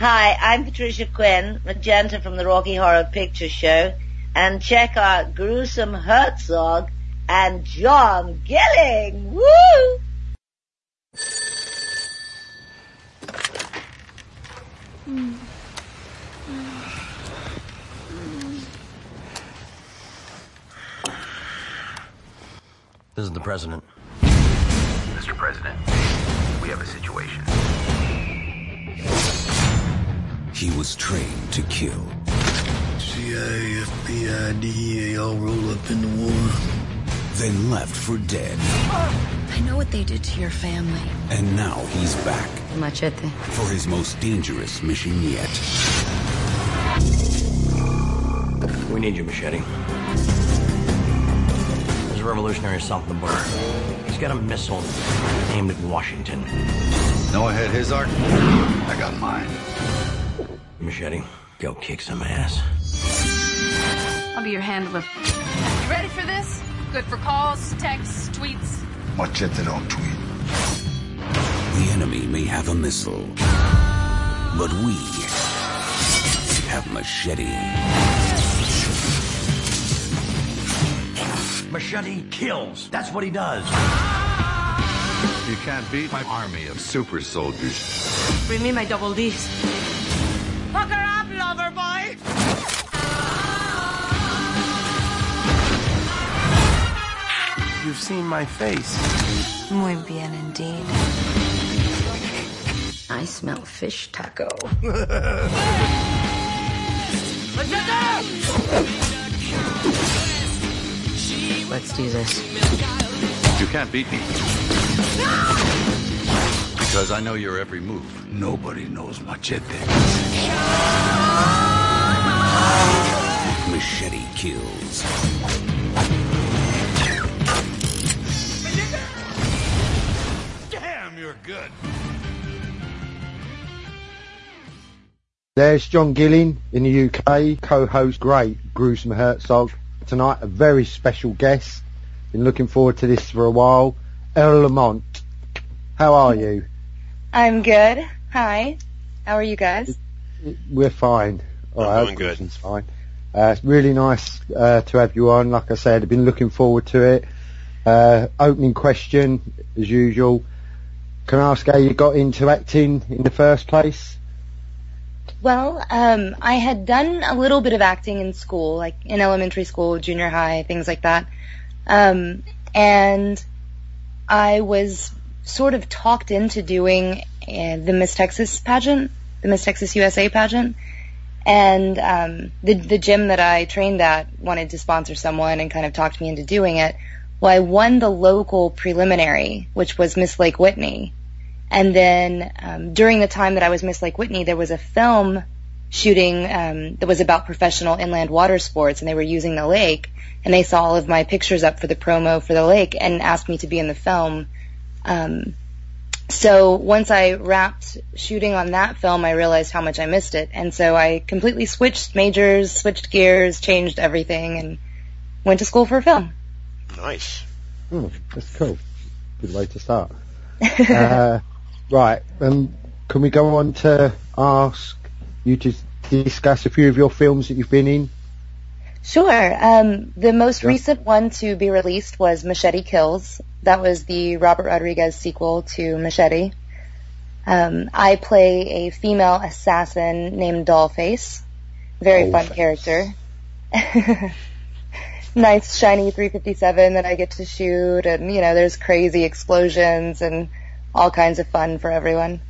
Hi, I'm Patricia Quinn, Magenta from the Rocky Horror Picture Show, and check out Gruesome Herzog and John Gilling. Woo! This is the president. Mr. President, we have a situation. He was trained to kill. CIA, FBI, DEA all roll up in the war. Then left for dead. I know what they did to your family. And now he's back. Machete. For his most dangerous mission yet. We need you, Machete. There's a revolutionary south of the border. He's got a missile aimed at Washington. Noah had his ark. I got mine. Machete, go kick some ass. I'll be your handler. You ready for this? Good for calls, texts, tweets. Machete don't tweet. The enemy may have a missile. But we have machete. Machete kills. That's what he does. You can't beat my army of super soldiers. Bring me my double D's. Hook her up, lover boy! You've seen my face. Muy bien indeed. I smell fish taco. Let's do this. You can't beat me. Because I know your every move. Nobody knows Machete. Machete kills. Damn, you're good. There's John Gilling in the UK, co-host great Gruesome Herzog. Tonight a very special guest. Been looking forward to this for a while. Elle LaMont. How are you? I'm good. Hi. How are you guys? We're fine. All I'm right, doing good. everything's fine. Uh, it's really nice uh, to have you on. Like I said, I've been looking forward to it. Uh, opening question, as usual. Can I ask how you got into acting in the first place? Well, um, I had done a little bit of acting in school, like in elementary school, junior high, things like that. Um, and I was sort of talked into doing uh, the Miss Texas pageant, the Miss Texas USA pageant. And um, the the gym that I trained at wanted to sponsor someone and kind of talked me into doing it. Well, I won the local preliminary, which was Miss Lake Whitney. And then um, during the time that I was Miss Lake Whitney, there was a film shooting um, that was about professional inland water sports, and they were using the lake. And they saw all of my pictures up for the promo for the lake and asked me to be in the film. Um, so once I wrapped shooting on that film, I realized how much I missed it, and so I completely switched majors, switched gears, changed everything, and went to school for film. Nice. Hmm, that's cool. Good way to start. uh, right, um, can we go on to ask you to discuss a few of your films that you've been in? Sure. Um, the most recent one to be released was Machete Kills. That was the Robert Rodriguez sequel to Machete. Um, I play a female assassin named Dollface. Very fun character. nice shiny 357 that I get to shoot, and you know, there's crazy explosions and all kinds of fun for everyone.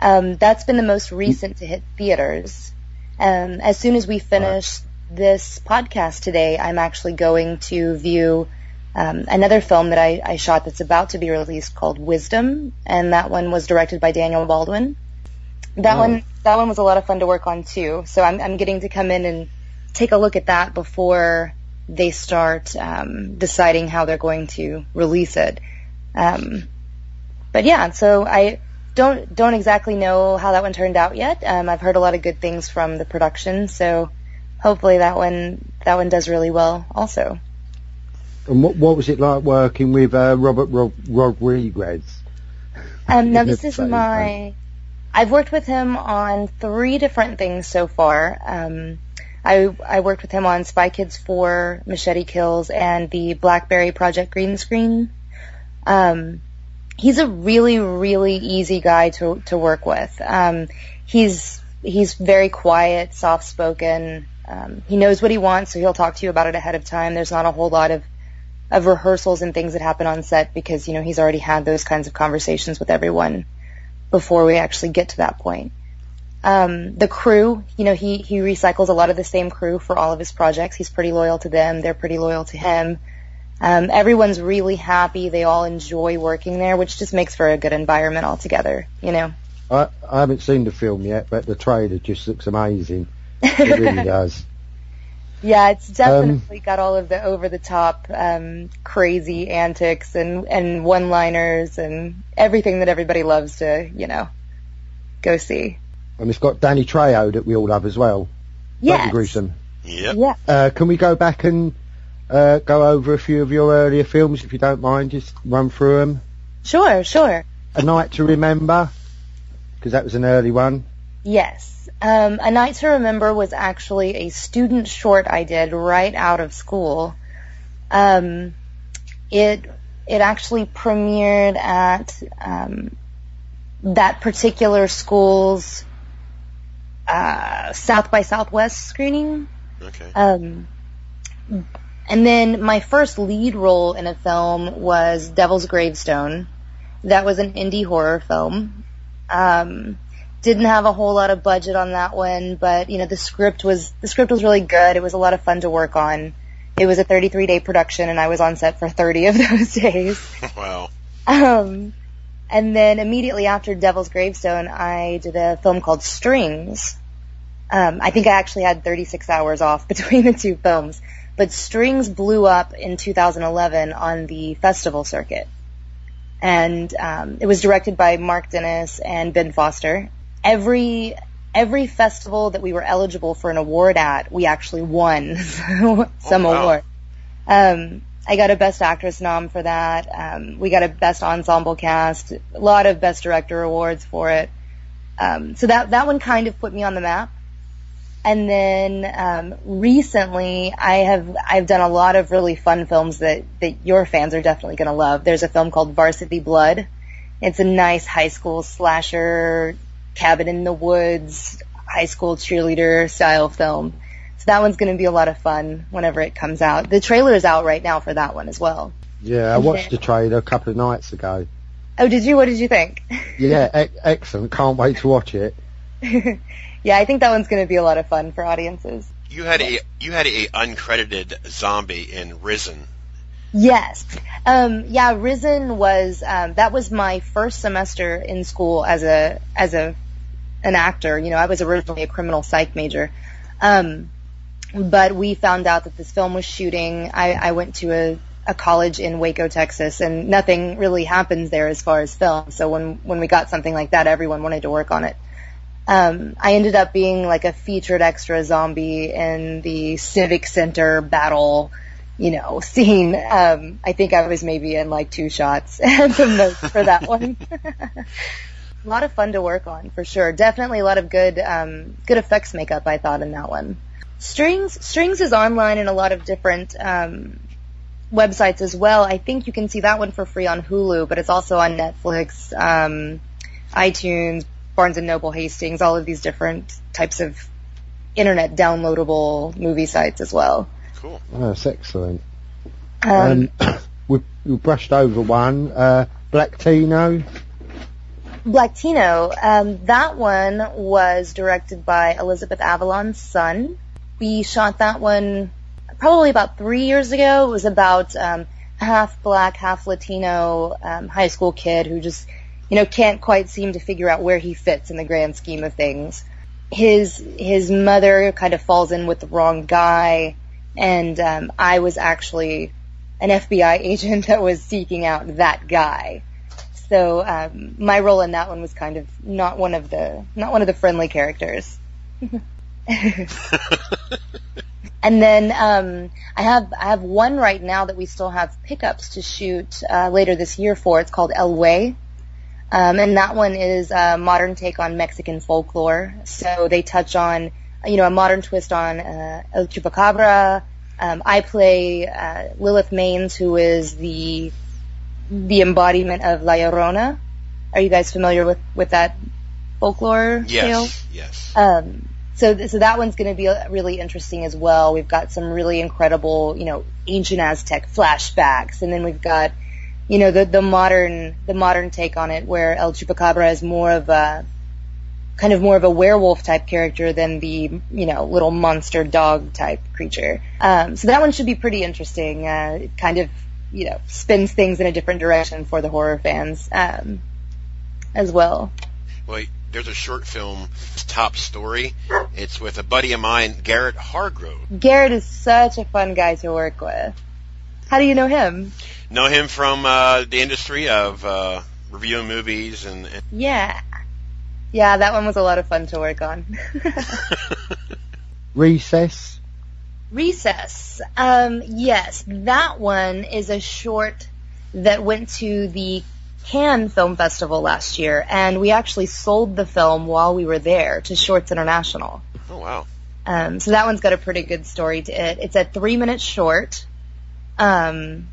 Um, that's been the most recent to hit theaters. Um, as soon as we finish this podcast today, I'm actually going to view um, another film that I, I shot that's about to be released called Wisdom, and that one was directed by Daniel Baldwin. That Oh. one, that one was a lot of fun to work on too. So I'm, I'm getting to come in and take a look at that before they start um, deciding how they're going to release it. Um, but yeah, so I don't don't exactly know how that one turned out yet. Um, I've heard a lot of good things from the production, so hopefully that one that one does really well also. And what, what was it like working with uh, Robert Ro- Rodriguez? Um, now this is my I've worked with him on three different things so far. Um, I I worked with him on Spy Kids 4, Machete Kills, and the Blackberry Project Green Screen. Um, he's a really really easy guy to to work with. Um, he's he's very quiet, soft spoken. Um, he knows what he wants, so he'll talk to you about it ahead of time. There's not a whole lot of of rehearsals and things that happen on set because you know he's already had those kinds of conversations with everyone before we actually get to that point. Um, the crew, you know, he he recycles a lot of the same crew for all of his projects. He's pretty loyal to them. They're pretty loyal to him. Um, everyone's really happy. They all enjoy working there, which just makes for a good environment altogether. You know. I, I haven't seen the film yet, but the trailer just looks amazing. It really does. Yeah, it's definitely um, got all of the over the top, um, crazy antics and, and one liners and everything that everybody loves to, you know, go see. And it's got Danny Trejo that we all love as well. Yes. Gruesome. Yep. Yeah. Uh, can we go back and uh, go over a few of your earlier films, if you don't mind? Just run through them. Sure, sure. A Night to Remember, because that was an early one. Yes. Um, a Night to Remember was actually a student short I did right out of school. Um, it it actually premiered at um, that particular school's uh, South by Southwest screening. Okay. Um, and then my first lead role in a film was Devil's Gravestone. That was an indie horror film. Um, didn't have a whole lot of budget on that one, but you know the script was the script was really good. It was a lot of fun to work on. It was a 33 day production, and I was on set for 30 of those days. wow. Um, and then immediately after Devil's Gravestone, I did a film called Strings. Um, I think I actually had 36 hours off between the two films, but Strings blew up in 2011 on the festival circuit, and um, it was directed by Mark Dennis and Ben Foster, every every festival that we were eligible for an award at, we actually won some oh, wow. award. Um, I got a Best Actress nom for that. Um, we got a Best Ensemble Cast, a lot of Best Director awards for it. Um, so that that one kind of put me on the map. And then um, recently, I have I've done a lot of really fun films that that your fans are definitely going to love. There's a film called Varsity Blood. It's a nice high school slasher cabin in the woods, high school cheerleader style film. So that one's going to be a lot of fun whenever it comes out. The trailer is out right now for that one as well. Yeah, I watched the trailer a couple of nights ago. Oh, did you? What did you think? Yeah, e- excellent. Can't wait to watch it. yeah, I think that one's going to be a lot of fun for audiences. You had a you had a uncredited zombie in Risen. Yes. Um, yeah, Risen was um, that was my first semester in school as a as a an actor. You know, I was originally a criminal psych major. Um, but we found out that this film was shooting. I, I went to a, a college in Waco, Texas, and nothing really happens there as far as film. So when when we got something like that, everyone wanted to work on it. Um, I ended up being like a featured extra zombie in the Civic Center battle, you know, scene. Um, I think I was maybe in like two shots the for that one. a lot of fun to work on for sure. Definitely a lot of good, um, good effects makeup I thought in that one. Strings, Strings is online in a lot of different, um, websites as well. I think you can see that one for free on Hulu, but it's also on Netflix, um, iTunes, Barnes and Noble, Hastings, all of these different types of internet downloadable movie sites as well. Cool. Oh, that's excellent. Um, Um, we, we brushed over one. Uh, Black Tino. Black Tino, um, that one was directed by Elizabeth Avalon's son. We shot that one probably about three years ago. It was about um, half black, half Latino um, high school kid who just, you know, can't quite seem to figure out where he fits in the grand scheme of things. His his mother kind of falls in with the wrong guy, and um, I was actually an FBI agent that was seeking out that guy. So um, my role in that one was kind of not one of the not one of the friendly characters. and then um, I have I have one right now that we still have pickups to shoot uh, later this year for. It's called El Way. Um, and that one is a modern take on Mexican folklore. So they touch on, you know, a modern twist on uh, El Chupacabra. Um, I play uh, Lilith Maines, who is the the embodiment of La Llorona. Are you guys familiar with with that folklore Yes, tale? yes. Um, so, th- so that one's going to be really interesting as well. We've got some really incredible, you know, ancient Aztec flashbacks, and then we've got, you know, the the modern the modern take on it, where El Chupacabra is more of a kind of more of a werewolf type character than the you know little monster dog type creature. Um, so that one should be pretty interesting. Uh, it kind of you know spins things in a different direction for the horror fans um, as well. Well, there's a short film, Top Story. It's with a buddy of mine, Garrett Hargrove. Garrett is such a fun guy to work with. How do you know him? Know him from uh, the industry of uh, reviewing movies and, and Yeah. Yeah, that one was a lot of fun to work on. Recess. Recess. Um, yes, that one is a short that went to the Cannes Film Festival last year, and we actually sold the film while we were there to Shorts International. oh wow, Um, so that one's got a pretty good story to it. It's a three minute short. Um, n-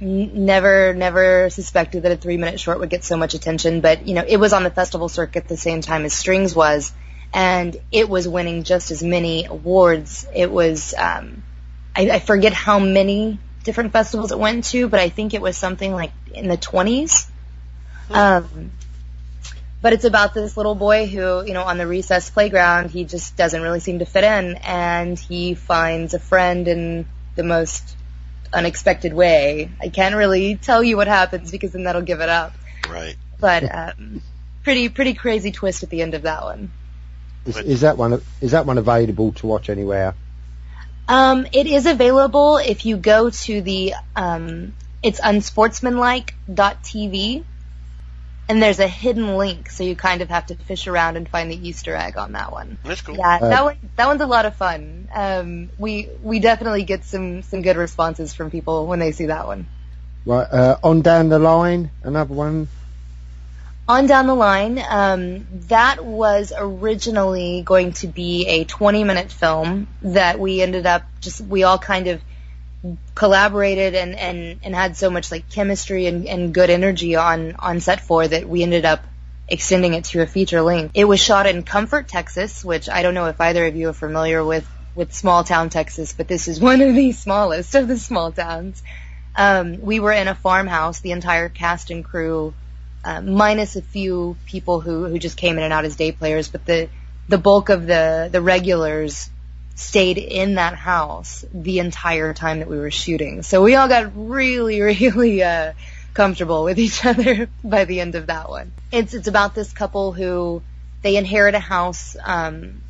never, never suspected that a three minute short would get so much attention, but you know, it was on the festival circuit the same time as Strings was, and it was winning just as many awards. It was, um, I, I forget how many different festivals it went to, but I think it was something like in the 20s. Um, but it's about this little boy who, you know, on the recess playground, he just doesn't really seem to fit in, and he finds a friend in the most unexpected way. I can't really tell you what happens because then that'll give it up. right? But um, pretty pretty crazy twist at the end of that one. Is, is that one? Is that one available to watch anywhere? Um, it is available if you go to the um, it's unsportsmanlike.tv, and there's a hidden link, so you kind of have to fish around and find the Easter egg on that one. That's cool. Yeah, Uh, that one that one's a lot of fun. Um, we we definitely get some some good responses from people when they see that one. Right. Uh, on down the line, another one. On down the line, um, that was originally going to be a 20 minute film that we ended up just, we all kind of collaborated and, and, and had so much like chemistry and, and good energy on, on set for that we ended up extending it to a feature length. It was shot in Comfort, Texas, which I don't know if either of you are familiar with, with small town Texas, but this is one of the smallest of the small towns. Um, we were in a farmhouse, the entire cast and crew uh, minus a few people who, who just came in and out as day players, but the the bulk of the the regulars stayed in that house the entire time that we were shooting. So we all got really, really uh, comfortable with each other by the end of that one. It's it's about this couple who they inherit a house. Um,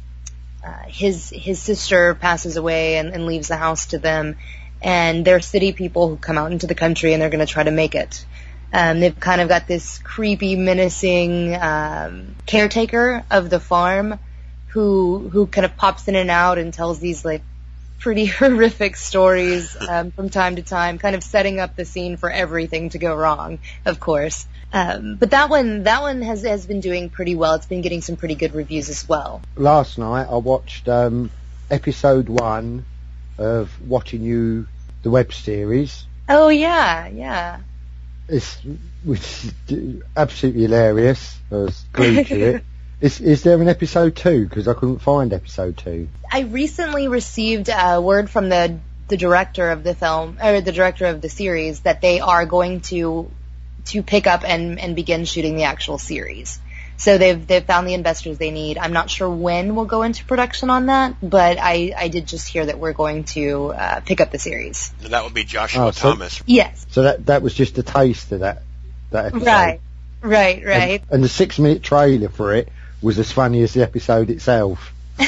uh, his his sister passes away and, and leaves the house to them, and they're city people who come out into the country and they're going to try to make it. Um, they've kind of got this creepy, menacing um, caretaker of the farm who who kind of pops in and out and tells these like pretty horrific stories um, from time to time, kind of setting up the scene for everything to go wrong, of course. Um, but that one, that one has has been doing pretty well. It's been getting some pretty good reviews as well. Last night I watched um, episode one of Watching You, the web series. Oh yeah, yeah. It's which is absolutely hilarious. I was glued to it. Is, is there an episode two? Because I couldn't find episode two. I recently received a word from the the director of the film or the director of the series that they are going to to pick up and and begin shooting the actual series. So they've they've found the investors they need. I'm not sure when we'll go into production on that, but I I did just hear that we're going to uh, pick up the series. And that would be Joshua Oh, so- Thomas. Yes. So that that was just a taste of that that episode. Right. Right. Right. And, and the six minute trailer for it was as funny as the episode itself.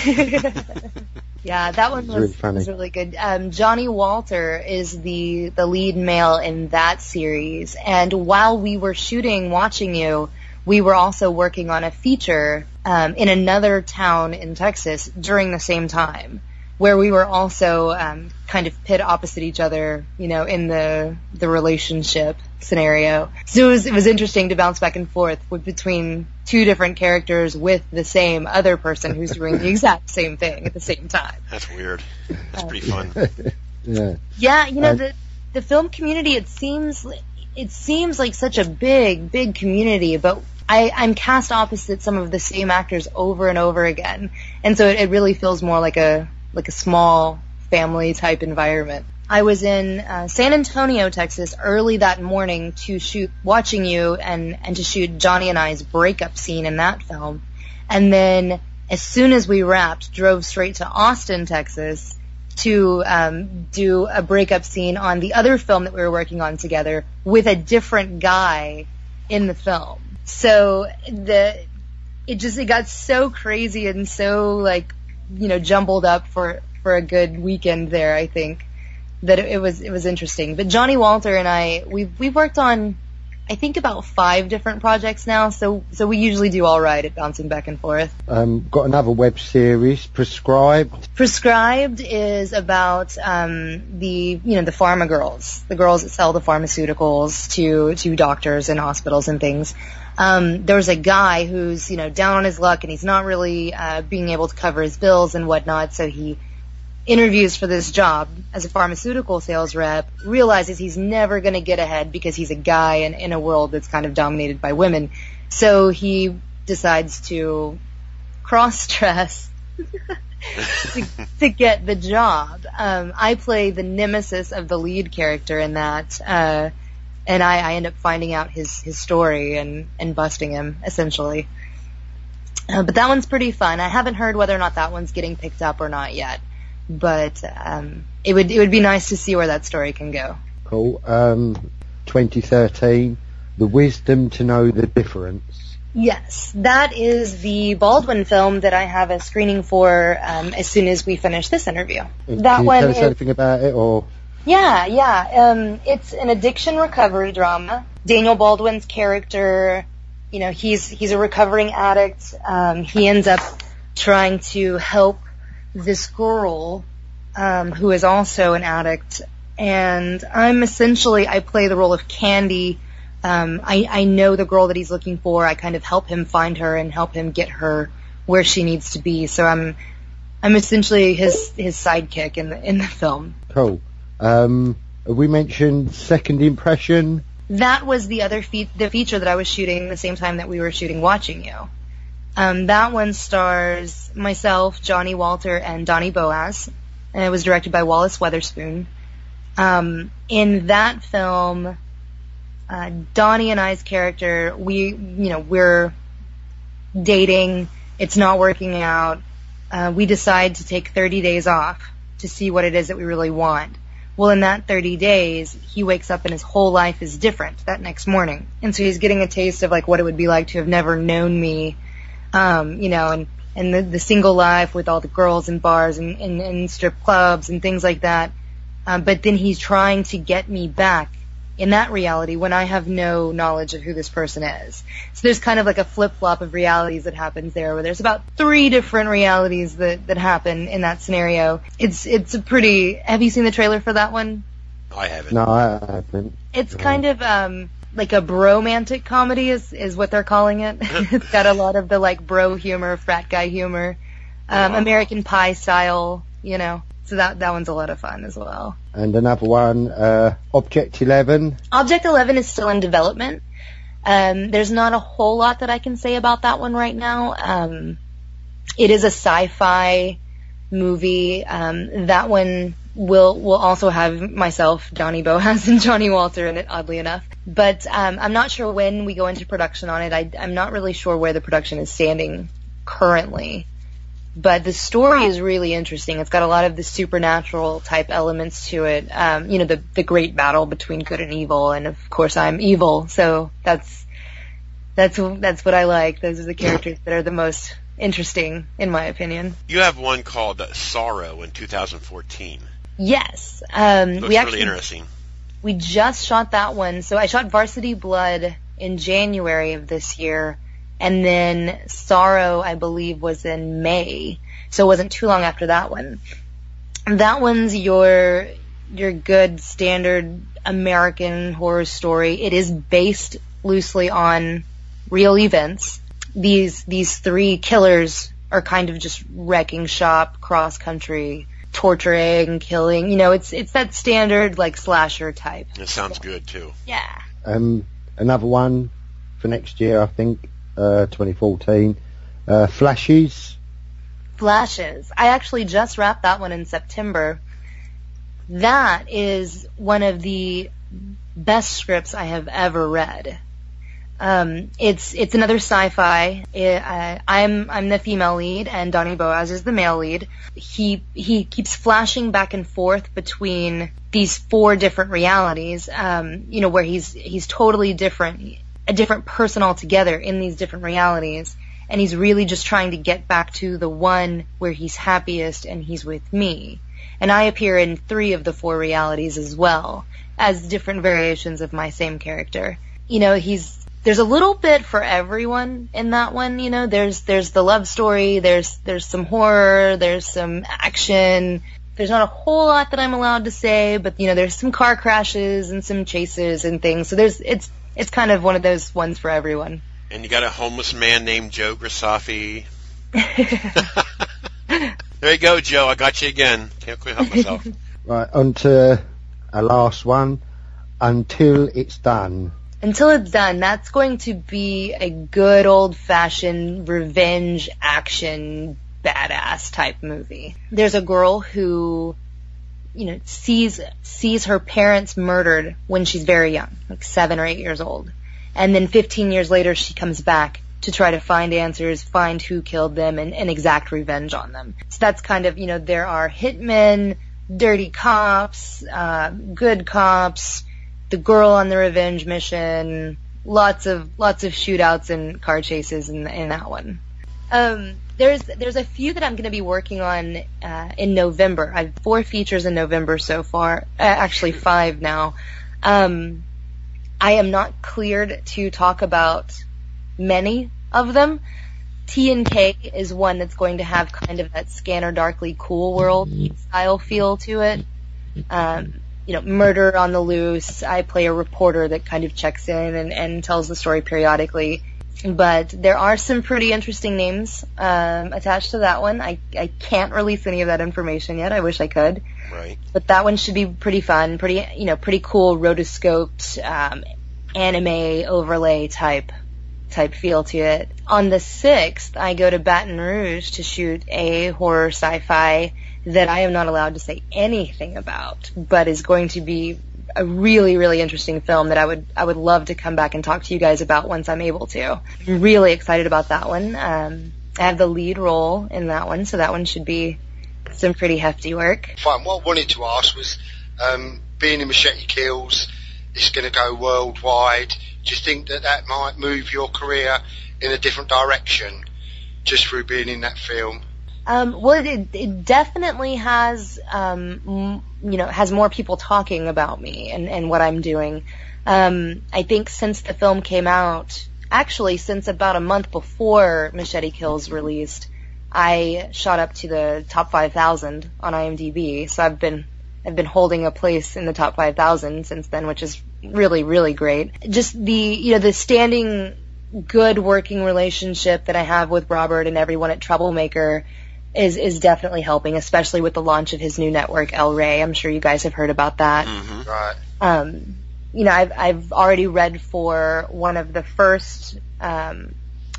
Yeah, that one was, really funny. was really good. Um, Johnny Walter is the the lead male in that series, and while we were shooting Watching You, we were also working on a feature um, in another town in Texas during the same time, where we were also um, kind of pit opposite each other, you know, in the the relationship scenario. So it was it was interesting to bounce back and forth with, between two different characters with the same other person who's doing the exact same thing at the same time. That's weird. That's pretty fun. yeah. Yeah, you know And- the the film community. It seems it seems like such a big big community, but I, I'm cast opposite some of the same actors over and over again, and so it, it really feels more like a like a small family type environment. I was in uh, San Antonio, Texas, early that morning to shoot watching you and and to shoot Johnny and I's breakup scene in that film, and then as soon as we wrapped, drove straight to Austin, Texas, to um, do a breakup scene on the other film that we were working on together with a different guy in the film. So the it just it got so crazy and so like you know jumbled up for for a good weekend there. I think that it, it was it was interesting. But Johnny Walter and I we we worked on I think about five different projects now. So so we usually do all right at bouncing back and forth. Um, got another web series, Prescribed. Prescribed is about um, the you know the pharma girls, the girls that sell the pharmaceuticals to to doctors and hospitals and things. Um, there's a guy who's you know down on his luck and he's not really uh, being able to cover his bills and whatnot, so he interviews for this job as a pharmaceutical sales rep, realizes he's never going to get ahead because he's a guy in, in a world that's kind of dominated by women. So he decides to cross dress to, to get the job. Um, I play the nemesis of the lead character in that, uh, and I, I end up finding out his, his story and, and busting him, essentially. Uh, but that one's pretty fun. I haven't heard whether or not that one's getting picked up or not yet, but um, it would it would be nice to see where that story can go. Cool. Um, 2013, The Wisdom to Know the Difference. Yes, that is the Baldwin film that I have a screening for um, as soon as we finish this interview. That Can you one tell us is anything about it, or Yeah, yeah. Um, it's an addiction recovery drama. Daniel Baldwin's character, you know, he's he's a recovering addict. Um, he ends up trying to help this girl um, who is also an addict, and I'm essentially I play the role of Candy. Um, I, I know the girl that he's looking for. I kind of help him find her and help him get her where she needs to be. So I'm I'm essentially his his sidekick in the in the film. cool? Um, we mentioned Second Impression. that was the other fe- the feature that I was shooting the same time that we were shooting Watching You. Um, that one stars myself, Johnny Walter, and Donny Boaz, and it was directed by Wallace Weatherspoon. Um, in that film, uh, Donny and I's character, we, you know, we're dating. It's not working out. Uh, we decide to take 30 days off to see what it is that we really want. Well, in that 30 days, he wakes up and his whole life is different that next morning. And so he's getting a taste of like what it would be like to have never known me, um, you know, and, and the, the single life with all the girls and bars and, and, and strip clubs and things like that. Um, but then he's trying to get me back in that reality when I have no knowledge of who this person is. So there's kind of like a flip flop of realities that happens there where there's about three different realities that, that happen in that scenario. It's, it's a pretty, have you seen the trailer for that one? I haven't. No, I haven't. It's kind of, um, like a bromantic comedy is, is what they're calling it. it's got a lot of the like bro humor, frat guy humor, um, American Pie style, you know. So that, that one's a lot of fun as well. And another one, uh, Object 11. Object 11 is still in development. Um, there's not a whole lot that I can say about that one right now. Um, it is a sci-fi movie. Um, that one will will also have myself, Johnny Boaz, and Johnny Walter in it. Oddly enough, but um, I'm not sure when we go into production on it. I, I'm not really sure where the production is standing currently. But the story is really interesting. It's got a lot of the supernatural type elements to it. Um, you know, the the great battle between good and evil, and of course I'm evil, so that's that's that's what I like. Those are the characters that are the most interesting, in my opinion. You have one called Sorrow in 2014. Yes, um, Looks we actually really interesting. we just shot that one. So I shot Varsity Blood in January of this year, and then Sorrow, I believe, was in May. So it wasn't too long after that one. that one's your your good standard American horror story. It is based loosely on real events. These these three killers are kind of just wrecking shop cross country torturing, killing. You know, it's it's that standard like slasher type. It sounds good too. Yeah. Um, another one for next year, I think, uh, 2014. Uh, Flashes. Flashes. I actually just wrapped that one in September. That is one of the best scripts I have ever read. Um, it's it's another sci-fi. It, uh, I'm I'm the female lead, and Donny Boaz is the male lead. He he keeps flashing back and forth between these four different realities. Um, you know, where he's he's totally different, a different person altogether in these different realities, and he's really just trying to get back to the one where he's happiest and he's with me. And I appear in three of the four realities as well as different variations of my same character. You know, he's there's a little bit for everyone in that one, you know. There's there's the love story, there's there's some horror, there's some action. There's not a whole lot that I'm allowed to say, but you know, there's some car crashes and some chases and things. So there's it's it's kind of one of those ones for everyone. And you got a homeless man named Joe Grisafi. there you go, Joe. I got you again. Can't quite help myself. Right, on to uh, our last one. Until it's done. Until it's done, that's going to be a good old fashioned revenge action badass type movie. There's a girl who, you know, sees, sees her parents murdered when she's very young, like seven or eight years old. And then 15 years later, she comes back to try to find answers, find who killed them, and, and exact revenge on them. So that's kind of, you know, there are hitmen, dirty cops, uh, good cops, the girl on the revenge mission, lots of lots of shootouts and car chases in in that one. Um, there's there's a few that I'm going to be working on uh, in November. I have four features in November so far, uh, actually five now. Um, I am not cleared to talk about many of them. T and K is one that's going to have kind of that Scanner Darkly Cool World style feel to it. Um, you know, murder on the loose. I play a reporter that kind of checks in and, and tells the story periodically. But there are some pretty interesting names um, attached to that one. I, I can't release any of that information yet. I wish I could. Right. But that one should be pretty fun, pretty you know, pretty cool rotoscoped um, anime overlay type type feel to it. On the sixth, I go to Baton Rouge to shoot a horror sci-fi that I am not allowed to say anything about, but is going to be a really, really interesting film that I would I would love to come back and talk to you guys about once I'm able to. I'm really excited about that one. Um, I have the lead role in that one, so that one should be some pretty hefty work. Fine. What I wanted to ask was, um, being in Machete Kills, it's going to go worldwide. Do you think that that might move your career in a different direction just through being in that film? Um, well, it, it definitely has, um, you know, has more people talking about me and, and what I'm doing. Um, I think since the film came out, actually since about a month before Machete Kills released, I shot up to the top 5,000 on IMDb. So I've been, I've been holding a place in the top 5,000 since then, which is really, really great. Just the, you know, the standing good working relationship that I have with Robert and everyone at Troublemaker is is definitely helping, especially with the launch of his new network, El Rey. I'm sure you guys have heard about that. Mm-hmm. Right. Um, you know, I've I've already read for one of the first um,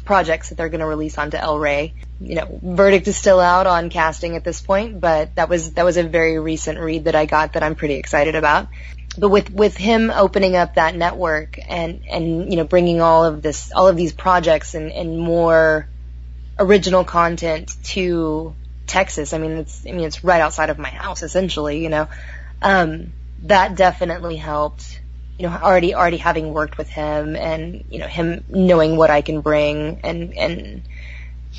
projects that they're going to release onto El Rey. You know, verdict is still out on casting at this point, but that was that was a very recent read that I got that I'm pretty excited about. But with with him opening up that network and and you know bringing all of this all of these projects and and more original content to Texas. I mean, it's I mean it's right outside of my house essentially. You know, um, that definitely helped. You know, already already having worked with him and you know him knowing what I can bring and and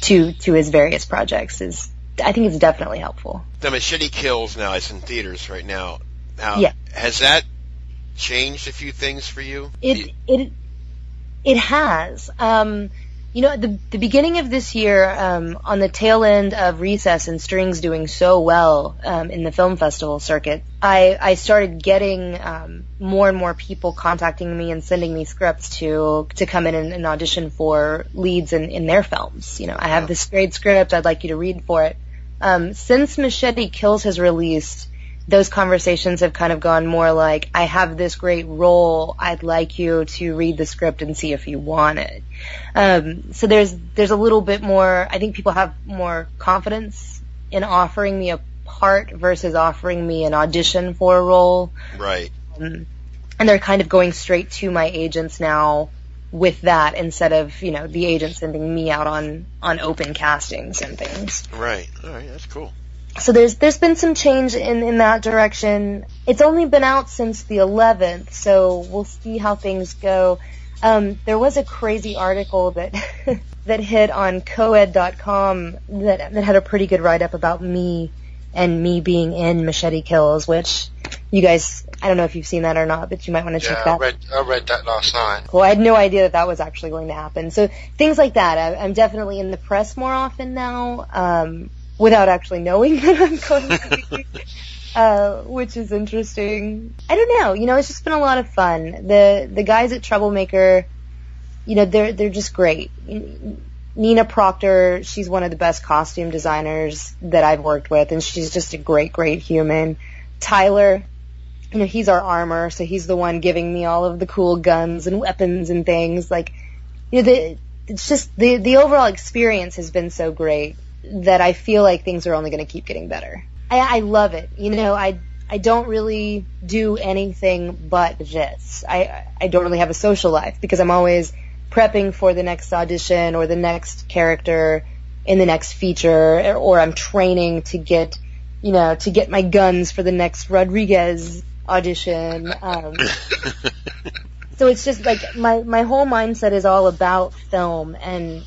to to his various projects is I think it's definitely helpful. The Machete Kills now it's in theaters right now. Now, Yeah. has that changed a few things for you? It it it has. Um, You know, the the beginning of this year, um, on the tail end of Recess and Strings doing so well um, in the film festival circuit, I I started getting um, more and more people contacting me and sending me scripts to to come in and, and audition for leads in in their films. You know, I have this great script. I'd like you to read for it. Um, since Machete Kills has released, those conversations have kind of gone more like, I have this great role. I'd like you to read the script and see if you want it. Um, so there's there's a little bit more. I think people have more confidence in offering me a part versus offering me an audition for a role. Right. Um, and they're kind of going straight to my agents now with that instead of you know the agent sending me out on on open castings and things. Right. All right. That's cool. So there's there's been some change in in that direction. It's only been out since the 11th, so we'll see how things go. Um, there was a crazy article that that hit on coed.com that that had a pretty good write up about me and me being in Machete Kills, which you guys, I don't know if you've seen that or not, but you might want to Yeah, check I that. read I read that last night. Well, I had no idea that that was actually going to happen. So things like that. I, I'm definitely in the press more often now, um, without actually knowing that I'm going to be, uh, which is interesting. I don't know. You know, it's just been a lot of fun. The the guys at Troublemaker, you know, they're they're just great. Nina Proctor, she's one of the best costume designers that I've worked with, and she's just a great, great human. Tyler, you know, he's our armor, so he's the one giving me all of the cool guns and weapons and things. Like, you know, the, it's just the the overall experience has been so great that I feel like things are only going to keep getting better. I, I love it. You know, I I don't really do anything but this. I I don't really have a social life because I'm always prepping for the next audition or the next character in the next feature, or I'm training to get, you know, to get my guns for the next Rodriguez audition. Um, so it's just like my my whole mindset is all about film and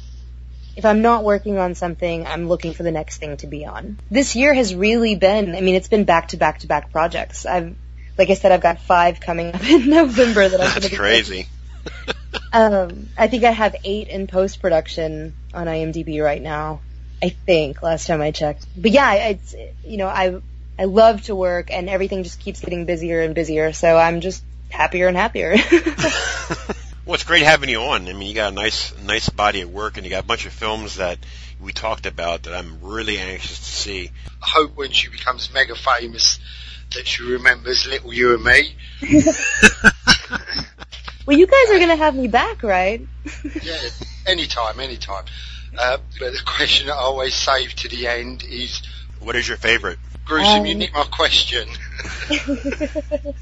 if I'm not working on something, I'm looking for the next thing to be on. This year has really been, I mean, it's been back to back to back projects. I've, like I said, I've got five coming up in November that I'm That's crazy. um, I think I have eight in post production on IMDb right now. I think last time I checked. But yeah, it's you know I I love to work and everything just keeps getting busier and busier. So I'm just happier and happier. Well, it's great having you on. I mean, you got a nice, nice body of work, and you got a bunch of films that we talked about that I'm really anxious to see. I hope when she becomes mega famous that she remembers little you and me. well, you guys are gonna have me back, right? yeah, anytime, anytime. Uh, but the question that I always save to the end is, What is your favorite? Gruesome, Um, you nicked my question.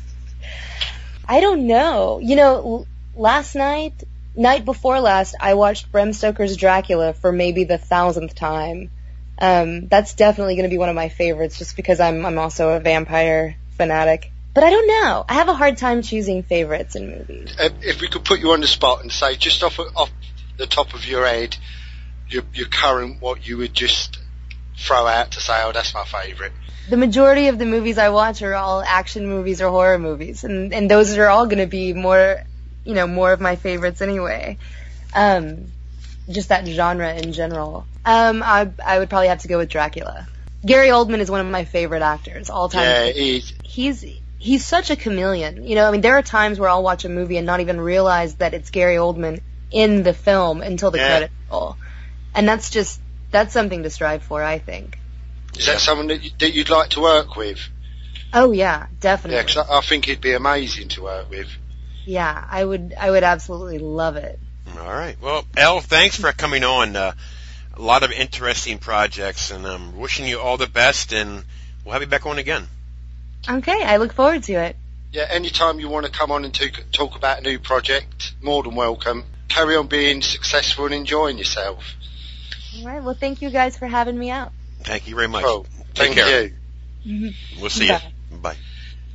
I don't know. You know, l- last night, night before last, I watched Bram Stoker's Dracula for maybe the thousandth time. Um, that's definitely going to be one of my favorites, just because I'm I'm also a vampire fanatic. But I don't know. I have a hard time choosing favorites in movies. Uh, if we could put you on the spot and say, just off off the top of your head, your your current what you would just throw out to say, oh, that's my favourite. The majority of the movies I watch are all action movies or horror movies, and and those are all going to be more, you know, more of my favorites anyway. Um, just that genre in general. Um, I I would probably have to go with Dracula. Gary Oldman is one of my favorite actors all time. Yeah, he is. He's he's such a chameleon. You know, I mean, there are times where I'll watch a movie and not even realize that it's Gary Oldman in the film until the Yeah. credits roll, and that's just that's something to strive for. I think. Is that someone that, you, that you'd like to work with? Oh yeah, definitely. Yeah. 'cause I, I think he'd be amazing to work with. Yeah, I would I would absolutely love it. All right. Well, Elle, thanks for coming on. Uh, a lot of interesting projects, and I'm wishing you all the best. And we'll have you back on again. Okay, I look forward to it. Yeah, anytime you want to come on and talk, talk about a new project, more than welcome. Carry on being successful and enjoying yourself. All right. Well, thank you guys for having me out. Thank you very much. Cool. Take Thank care. you. We'll see Bye. you. Bye.